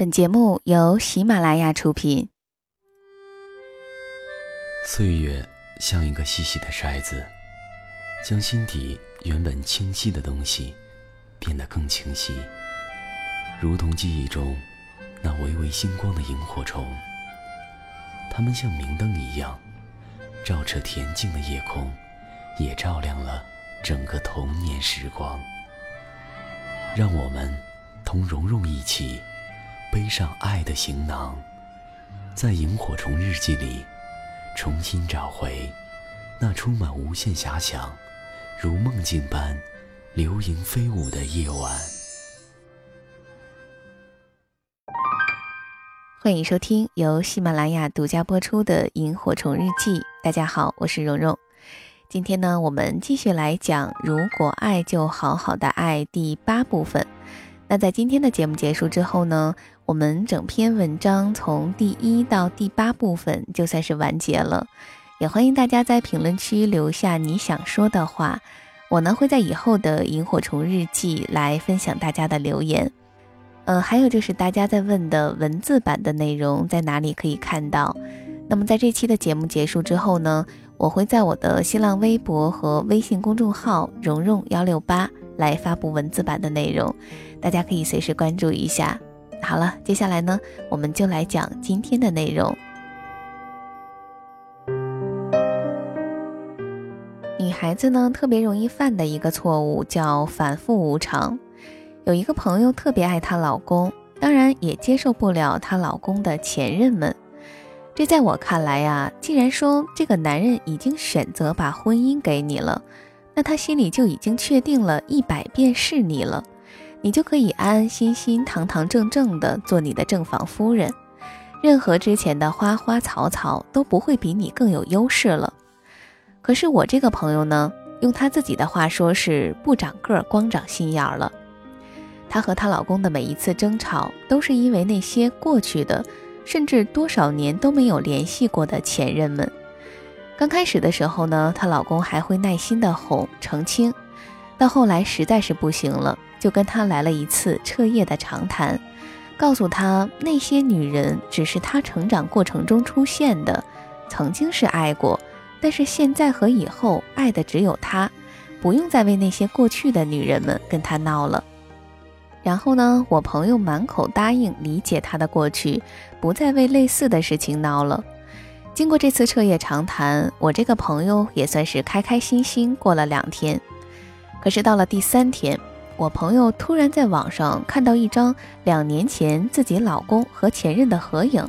本节目由喜马拉雅出品。岁月像一个细细的筛子，将心底原本清晰的东西变得更清晰，如同记忆中那微微星光的萤火虫。它们像明灯一样，照彻恬静的夜空，也照亮了整个童年时光。让我们同蓉蓉一起。背上爱的行囊，在萤火虫日记里，重新找回那充满无限遐想、如梦境般流萤飞舞的夜晚。欢迎收听由喜马拉雅独家播出的《萤火虫日记》。大家好，我是蓉蓉。今天呢，我们继续来讲《如果爱就好好的爱》第八部分。那在今天的节目结束之后呢？我们整篇文章从第一到第八部分就算是完结了，也欢迎大家在评论区留下你想说的话，我呢会在以后的萤火虫日记来分享大家的留言。呃，还有就是大家在问的文字版的内容在哪里可以看到？那么在这期的节目结束之后呢，我会在我的新浪微博和微信公众号“蓉蓉幺六八”来发布文字版的内容，大家可以随时关注一下。好了，接下来呢，我们就来讲今天的内容。女孩子呢，特别容易犯的一个错误叫反复无常。有一个朋友特别爱她老公，当然也接受不了她老公的前任们。这在我看来呀，既然说这个男人已经选择把婚姻给你了，那他心里就已经确定了一百遍是你了。你就可以安安心心、堂堂正正的做你的正房夫人，任何之前的花花草草都不会比你更有优势了。可是我这个朋友呢，用她自己的话说是不长个儿，光长心眼儿了。她和她老公的每一次争吵，都是因为那些过去的，甚至多少年都没有联系过的前任们。刚开始的时候呢，她老公还会耐心的哄澄清，到后来实在是不行了。就跟他来了一次彻夜的长谈，告诉他那些女人只是他成长过程中出现的，曾经是爱过，但是现在和以后爱的只有他，不用再为那些过去的女人们跟他闹了。然后呢，我朋友满口答应理解他的过去，不再为类似的事情闹了。经过这次彻夜长谈，我这个朋友也算是开开心心过了两天。可是到了第三天。我朋友突然在网上看到一张两年前自己老公和前任的合影，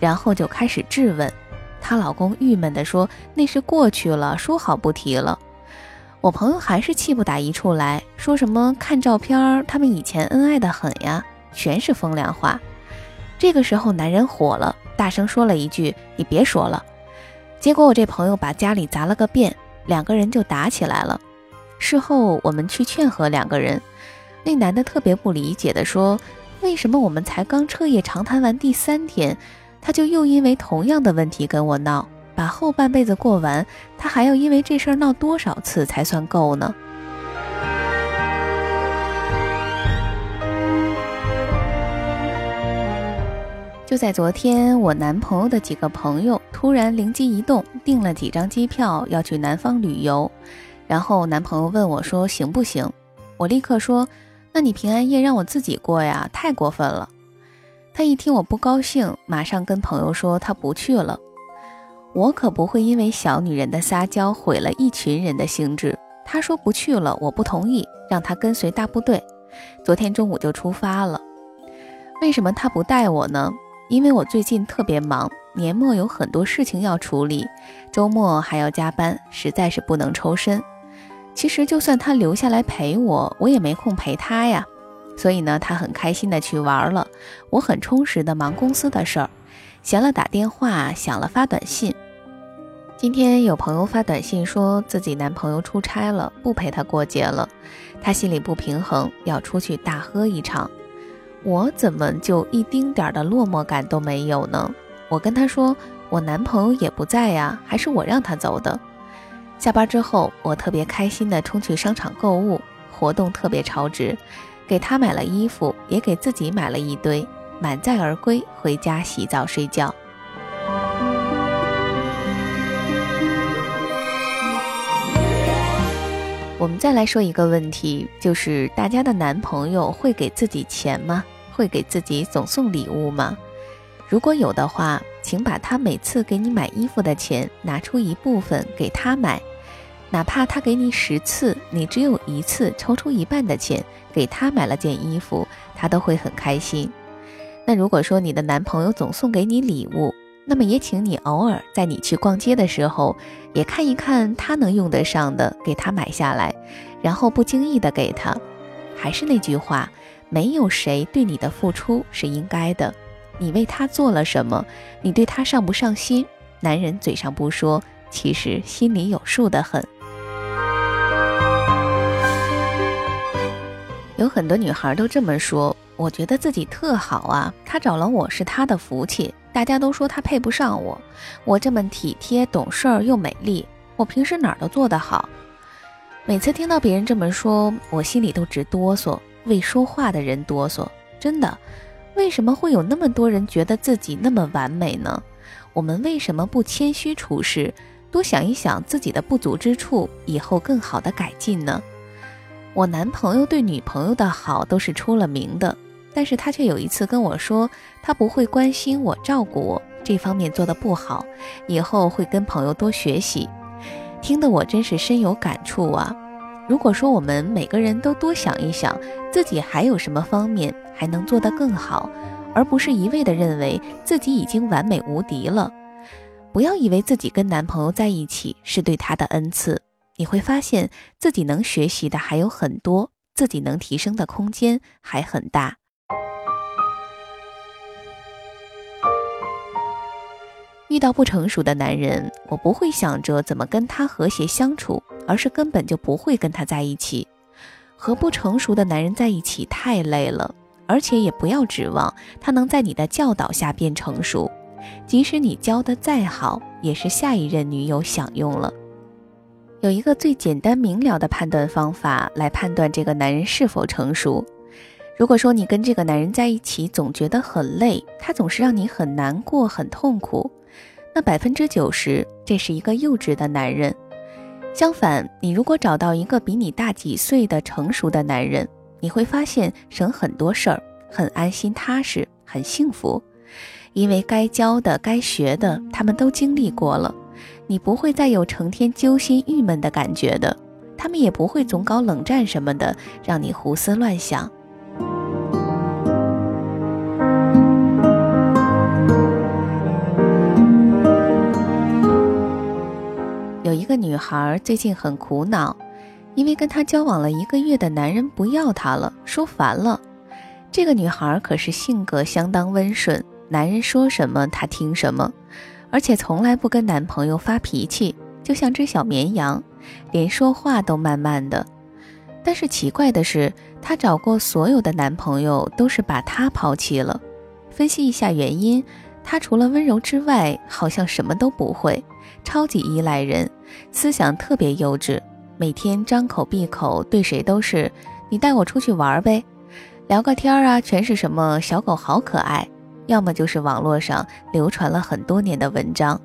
然后就开始质问。她老公郁闷地说：“那是过去了，说好不提了。”我朋友还是气不打一处来，说什么看照片，他们以前恩爱的很呀，全是风凉话。这个时候男人火了，大声说了一句：“你别说了。”结果我这朋友把家里砸了个遍，两个人就打起来了。事后我们去劝和两个人，那男的特别不理解的说：“为什么我们才刚彻夜长谈完第三天，他就又因为同样的问题跟我闹，把后半辈子过完，他还要因为这事儿闹多少次才算够呢？”就在昨天，我男朋友的几个朋友突然灵机一动，订了几张机票要去南方旅游。然后男朋友问我说：“行不行？”我立刻说：“那你平安夜让我自己过呀，太过分了。”他一听我不高兴，马上跟朋友说他不去了。我可不会因为小女人的撒娇毁了一群人的兴致。他说不去了，我不同意，让他跟随大部队。昨天中午就出发了。为什么他不带我呢？因为我最近特别忙。年末有很多事情要处理，周末还要加班，实在是不能抽身。其实就算他留下来陪我，我也没空陪他呀。所以呢，他很开心的去玩了，我很充实的忙公司的事儿，闲了打电话，想了发短信。今天有朋友发短信说自己男朋友出差了，不陪她过节了，她心里不平衡，要出去大喝一场。我怎么就一丁点的落寞感都没有呢？我跟他说，我男朋友也不在呀，还是我让他走的。下班之后，我特别开心的冲去商场购物，活动特别超值，给他买了衣服，也给自己买了一堆，满载而归，回家洗澡睡觉。我们再来说一个问题，就是大家的男朋友会给自己钱吗？会给自己总送礼物吗？如果有的话，请把他每次给你买衣服的钱拿出一部分给他买，哪怕他给你十次，你只有一次抽出一半的钱给他买了件衣服，他都会很开心。那如果说你的男朋友总送给你礼物，那么也请你偶尔在你去逛街的时候，也看一看他能用得上的，给他买下来，然后不经意的给他。还是那句话，没有谁对你的付出是应该的。你为他做了什么？你对他上不上心？男人嘴上不说，其实心里有数的很。有很多女孩都这么说，我觉得自己特好啊，他找了我是他的福气。大家都说他配不上我，我这么体贴、懂事儿又美丽，我平时哪儿都做得好。每次听到别人这么说，我心里都直哆嗦，为说话的人哆嗦，真的。为什么会有那么多人觉得自己那么完美呢？我们为什么不谦虚处事，多想一想自己的不足之处，以后更好的改进呢？我男朋友对女朋友的好都是出了名的，但是他却有一次跟我说，他不会关心我、照顾我，这方面做得不好，以后会跟朋友多学习。听得我真是深有感触啊！如果说我们每个人都多想一想，自己还有什么方面还能做得更好，而不是一味的认为自己已经完美无敌了。不要以为自己跟男朋友在一起是对他的恩赐，你会发现自己能学习的还有很多，自己能提升的空间还很大。遇到不成熟的男人，我不会想着怎么跟他和谐相处。而是根本就不会跟他在一起，和不成熟的男人在一起太累了，而且也不要指望他能在你的教导下变成熟，即使你教的再好，也是下一任女友享用了。有一个最简单明了的判断方法来判断这个男人是否成熟。如果说你跟这个男人在一起总觉得很累，他总是让你很难过、很痛苦，那百分之九十这是一个幼稚的男人。相反，你如果找到一个比你大几岁的成熟的男人，你会发现省很多事儿，很安心踏实，很幸福，因为该教的、该学的，他们都经历过了，你不会再有成天揪心郁闷的感觉的，他们也不会总搞冷战什么的，让你胡思乱想。个女孩最近很苦恼，因为跟她交往了一个月的男人不要她了，说烦了。这个女孩可是性格相当温顺，男人说什么她听什么，而且从来不跟男朋友发脾气，就像只小绵羊，连说话都慢慢的。但是奇怪的是，她找过所有的男朋友都是把她抛弃了。分析一下原因，她除了温柔之外，好像什么都不会。超级依赖人，思想特别幼稚，每天张口闭口对谁都是“你带我出去玩呗”，聊个天啊，全是什么小狗好可爱，要么就是网络上流传了很多年的文章。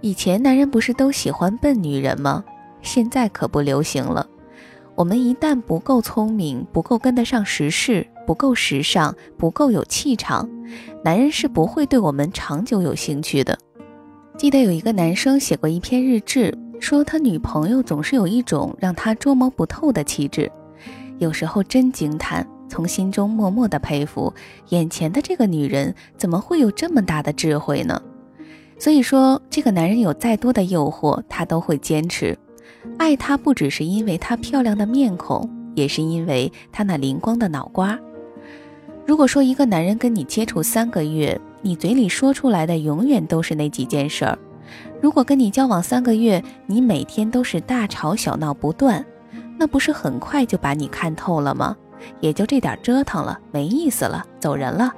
以前男人不是都喜欢笨女人吗？现在可不流行了。我们一旦不够聪明，不够跟得上时事，不够时尚，不够有气场，男人是不会对我们长久有兴趣的。记得有一个男生写过一篇日志，说他女朋友总是有一种让他捉摸不透的气质，有时候真惊叹，从心中默默的佩服，眼前的这个女人怎么会有这么大的智慧呢？所以说，这个男人有再多的诱惑，他都会坚持，爱她不只是因为她漂亮的面孔，也是因为她那灵光的脑瓜。如果说一个男人跟你接触三个月，你嘴里说出来的永远都是那几件事儿。如果跟你交往三个月，你每天都是大吵小闹不断，那不是很快就把你看透了吗？也就这点折腾了，没意思了，走人了。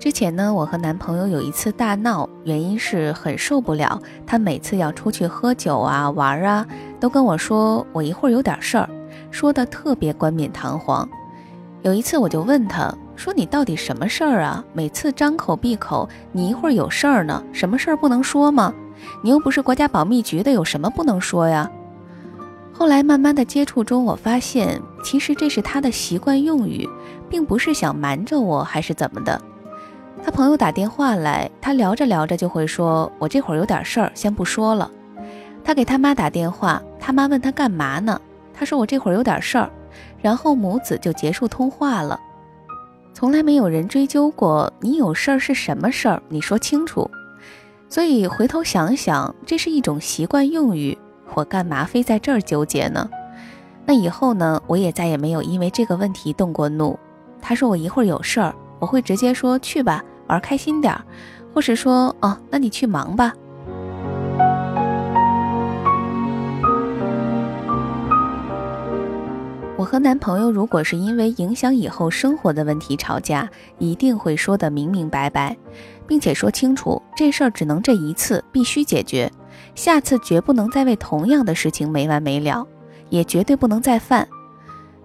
之前呢，我和男朋友有一次大闹，原因是很受不了他每次要出去喝酒啊、玩啊，都跟我说我一会儿有点事儿，说的特别冠冕堂皇。有一次我就问他说：“你到底什么事儿啊？每次张口闭口你一会儿有事儿呢，什么事儿不能说吗？你又不是国家保密局的，有什么不能说呀？”后来慢慢的接触中，我发现其实这是他的习惯用语，并不是想瞒着我还是怎么的。他朋友打电话来，他聊着聊着就会说：“我这会儿有点事儿，先不说了。”他给他妈打电话，他妈问他干嘛呢？他说：“我这会儿有点事儿。”然后母子就结束通话了。从来没有人追究过你有事儿是什么事儿，你说清楚。所以回头想想，这是一种习惯用语。我干嘛非在这儿纠结呢？那以后呢？我也再也没有因为这个问题动过怒。他说我一会儿有事儿，我会直接说去吧，玩开心点儿，或是说哦，那你去忙吧。和男朋友如果是因为影响以后生活的问题吵架，一定会说得明明白白，并且说清楚这事儿只能这一次，必须解决。下次绝不能再为同样的事情没完没了，也绝对不能再犯。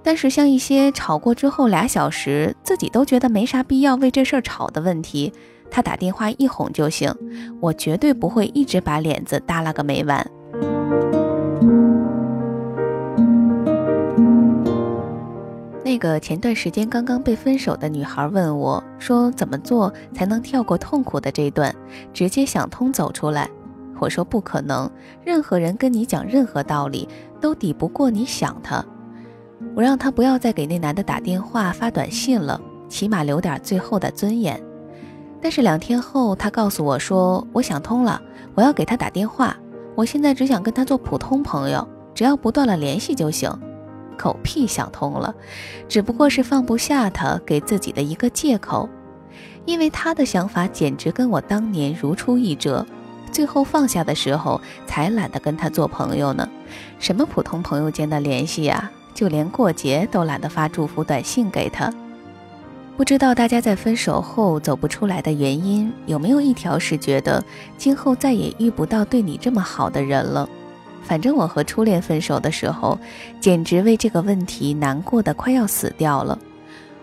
但是像一些吵过之后俩小时，自己都觉得没啥必要为这事儿吵的问题，他打电话一哄就行，我绝对不会一直把脸子耷拉个没完。那个前段时间刚刚被分手的女孩问我说：“怎么做才能跳过痛苦的这段，直接想通走出来？”我说不可能，任何人跟你讲任何道理都抵不过你想他。我让他不要再给那男的打电话发短信了，起码留点最后的尊严。但是两天后，他告诉我说：“我想通了，我要给他打电话。我现在只想跟他做普通朋友，只要不断了联系就行。”狗屁想通了，只不过是放不下他，给自己的一个借口。因为他的想法简直跟我当年如出一辙。最后放下的时候，才懒得跟他做朋友呢。什么普通朋友间的联系呀？就连过节都懒得发祝福短信给他。不知道大家在分手后走不出来的原因，有没有一条是觉得今后再也遇不到对你这么好的人了？反正我和初恋分手的时候，简直为这个问题难过的快要死掉了。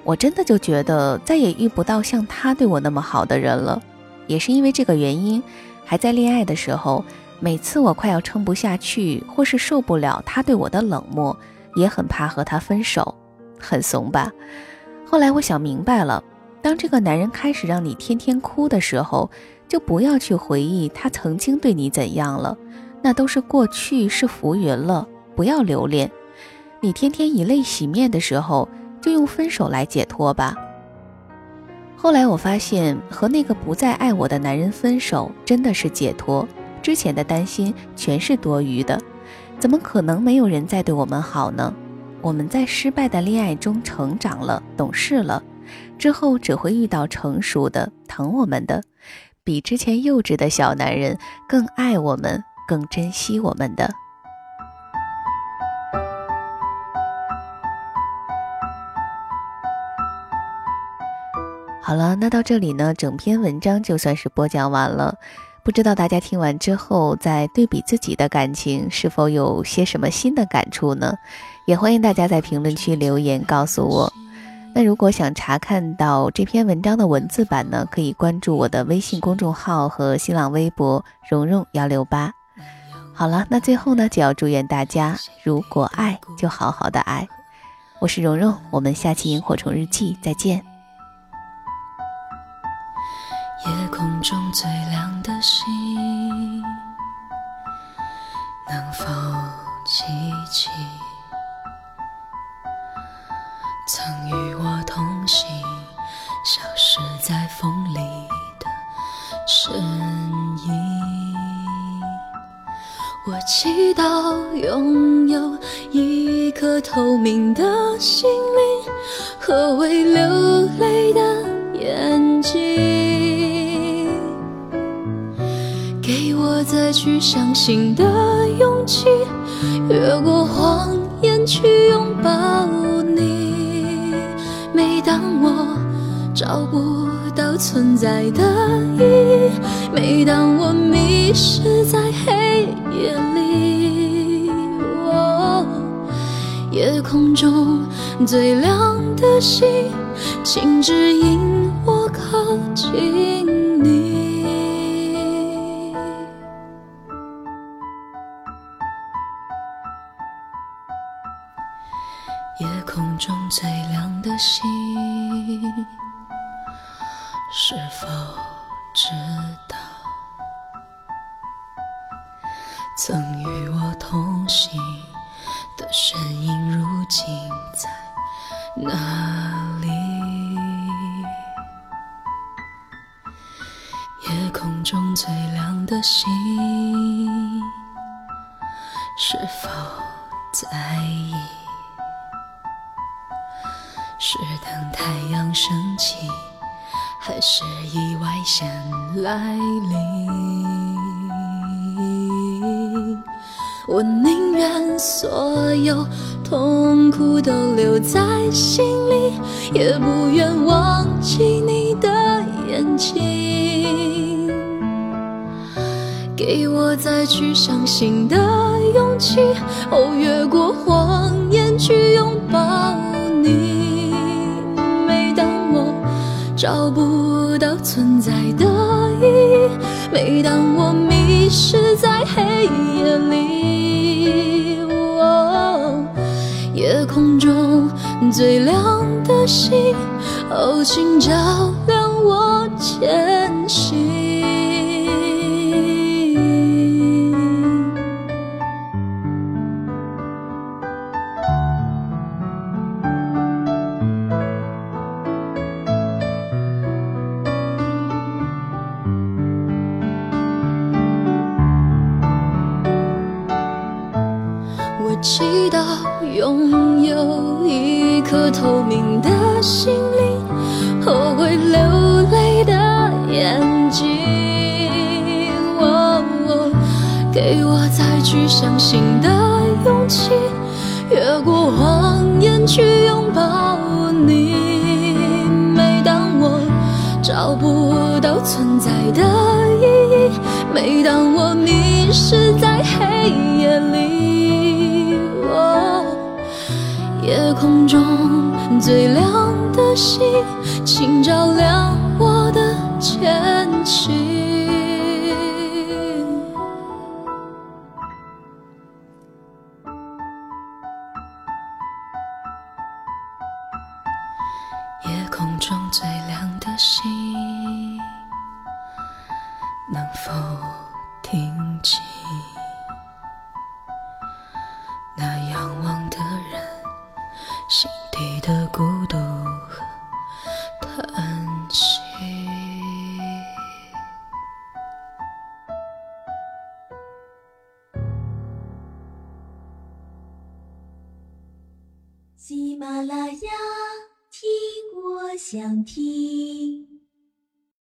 我真的就觉得再也遇不到像他对我那么好的人了。也是因为这个原因。还在恋爱的时候，每次我快要撑不下去，或是受不了他对我的冷漠，也很怕和他分手，很怂吧？后来我想明白了，当这个男人开始让你天天哭的时候，就不要去回忆他曾经对你怎样了，那都是过去，是浮云了，不要留恋。你天天以泪洗面的时候，就用分手来解脱吧。后来我发现，和那个不再爱我的男人分手真的是解脱，之前的担心全是多余的。怎么可能没有人再对我们好呢？我们在失败的恋爱中成长了，懂事了，之后只会遇到成熟的、疼我们的，比之前幼稚的小男人更爱我们、更珍惜我们的。好了，那到这里呢，整篇文章就算是播讲完了。不知道大家听完之后，在对比自己的感情，是否有些什么新的感触呢？也欢迎大家在评论区留言告诉我。那如果想查看到这篇文章的文字版呢，可以关注我的微信公众号和新浪微博“蓉蓉幺六八”。好了，那最后呢，就要祝愿大家，如果爱，就好好的爱。我是蓉蓉，我们下期萤火虫日记再见。夜空中最亮的星，能否记起曾与我同行、消失在风里的身祈祷拥有一颗透明的心灵和未流泪的眼睛。给我再去相信的勇气，越过谎言去拥抱你。每当我找不到。存在的意义。每当我迷失空中最亮的星，请指引我靠近你。夜空中最亮的星，是否知道，曾与我同行的身影，哪里？夜空中最亮的星，是否在意？是等太阳升起，还是意外先来临？我宁愿所有痛苦都留在心里，也不愿忘记你的眼睛。给我再去相信的勇气，哦，越过谎言去拥抱你。每当我找不到存在的意义。每当我迷失在黑夜里，最亮的星，哦，请照亮我前行。的勇气，越过谎言去拥抱你。每当我找不到存在的意义，每当我迷失在黑夜里。夜空中最亮的星，请照亮我的前行。夜空中最亮的星，能否听清那仰望